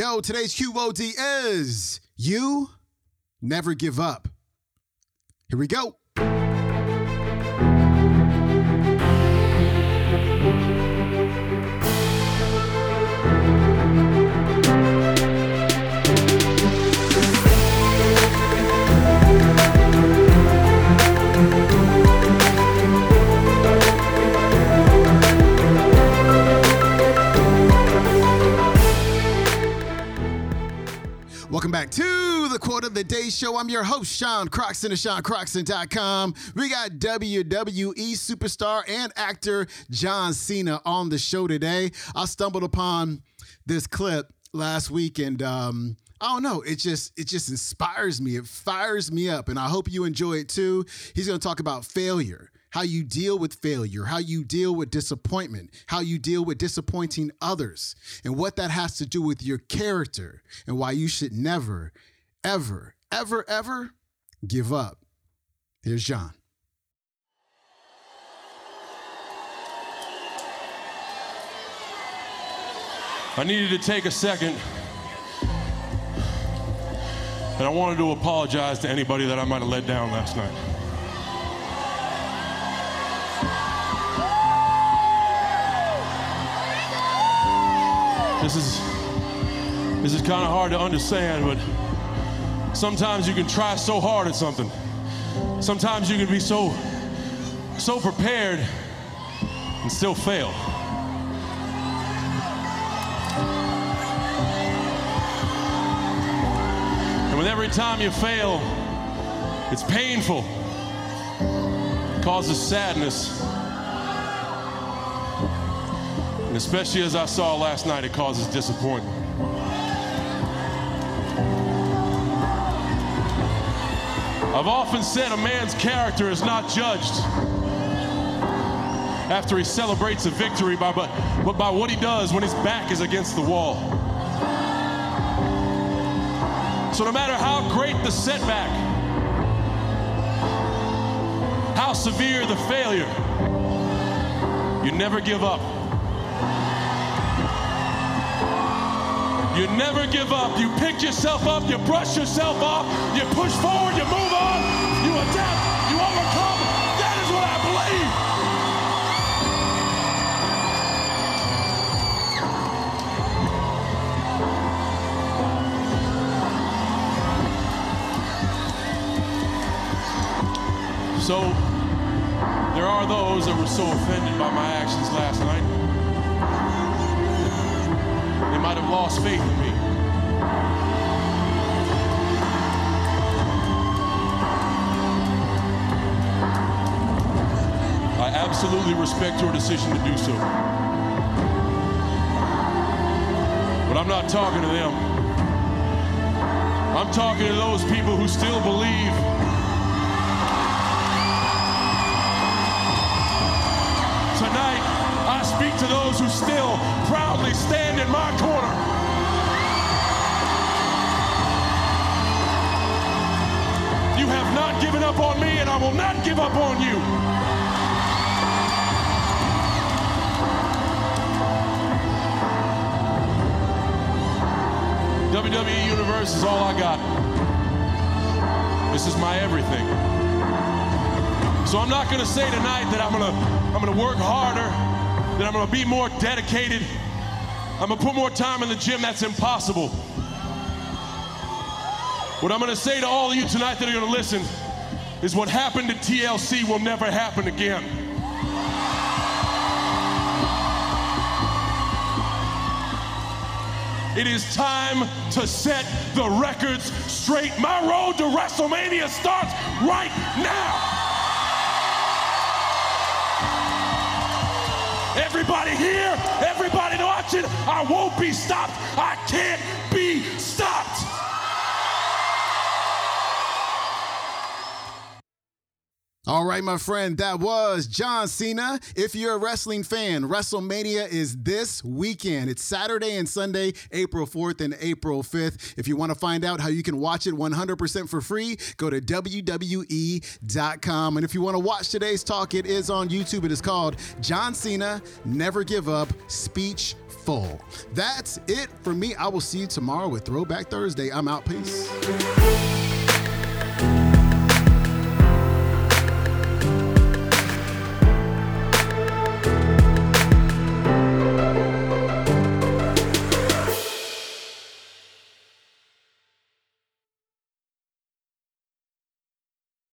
Yo, today's QOD is You Never Give Up. Here we go. Welcome back to the Quote of the Day Show. I'm your host, Sean Croxton of SeanCroxton.com. We got WWE superstar and actor John Cena on the show today. I stumbled upon this clip last week and um, I don't know. It just it just inspires me. It fires me up, and I hope you enjoy it too. He's going to talk about failure how you deal with failure, how you deal with disappointment, how you deal with disappointing others, and what that has to do with your character, and why you should never, ever, ever, ever give up. Here's John. I needed to take a second and I wanted to apologize to anybody that I might have let down last night. This is this is kind of hard to understand, but sometimes you can try so hard at something. Sometimes you can be so so prepared and still fail. And with every time you fail, it's painful. It causes sadness. And especially as I saw last night, it causes disappointment. I've often said a man's character is not judged after he celebrates a victory, by, but, but by what he does when his back is against the wall. So, no matter how great the setback, how severe the failure, you never give up. You never give up. You pick yourself up, you brush yourself off, you push forward, you move on, you adapt, you overcome. That is what I believe. So, there are those that were so offended by my actions last night. They might have lost faith in me. I absolutely respect your decision to do so. But I'm not talking to them. I'm talking to those people who still believe speak to those who still proudly stand in my corner. You have not given up on me, and I will not give up on you. WWE Universe is all I got. This is my everything. So I'm not gonna say tonight that I'm gonna I'm gonna work harder, that I'm gonna be more dedicated, I'm gonna put more time in the gym. That's impossible. What I'm gonna say to all of you tonight that are gonna listen is what happened to TLC will never happen again. It is time to set the records straight. My road to WrestleMania starts right now. Everybody here, everybody watching, I won't be stopped. I can't All right, my friend, that was John Cena. If you're a wrestling fan, WrestleMania is this weekend. It's Saturday and Sunday, April 4th and April 5th. If you want to find out how you can watch it 100% for free, go to WWE.com. And if you want to watch today's talk, it is on YouTube. It is called John Cena Never Give Up Speech Full. That's it for me. I will see you tomorrow with Throwback Thursday. I'm out. Peace.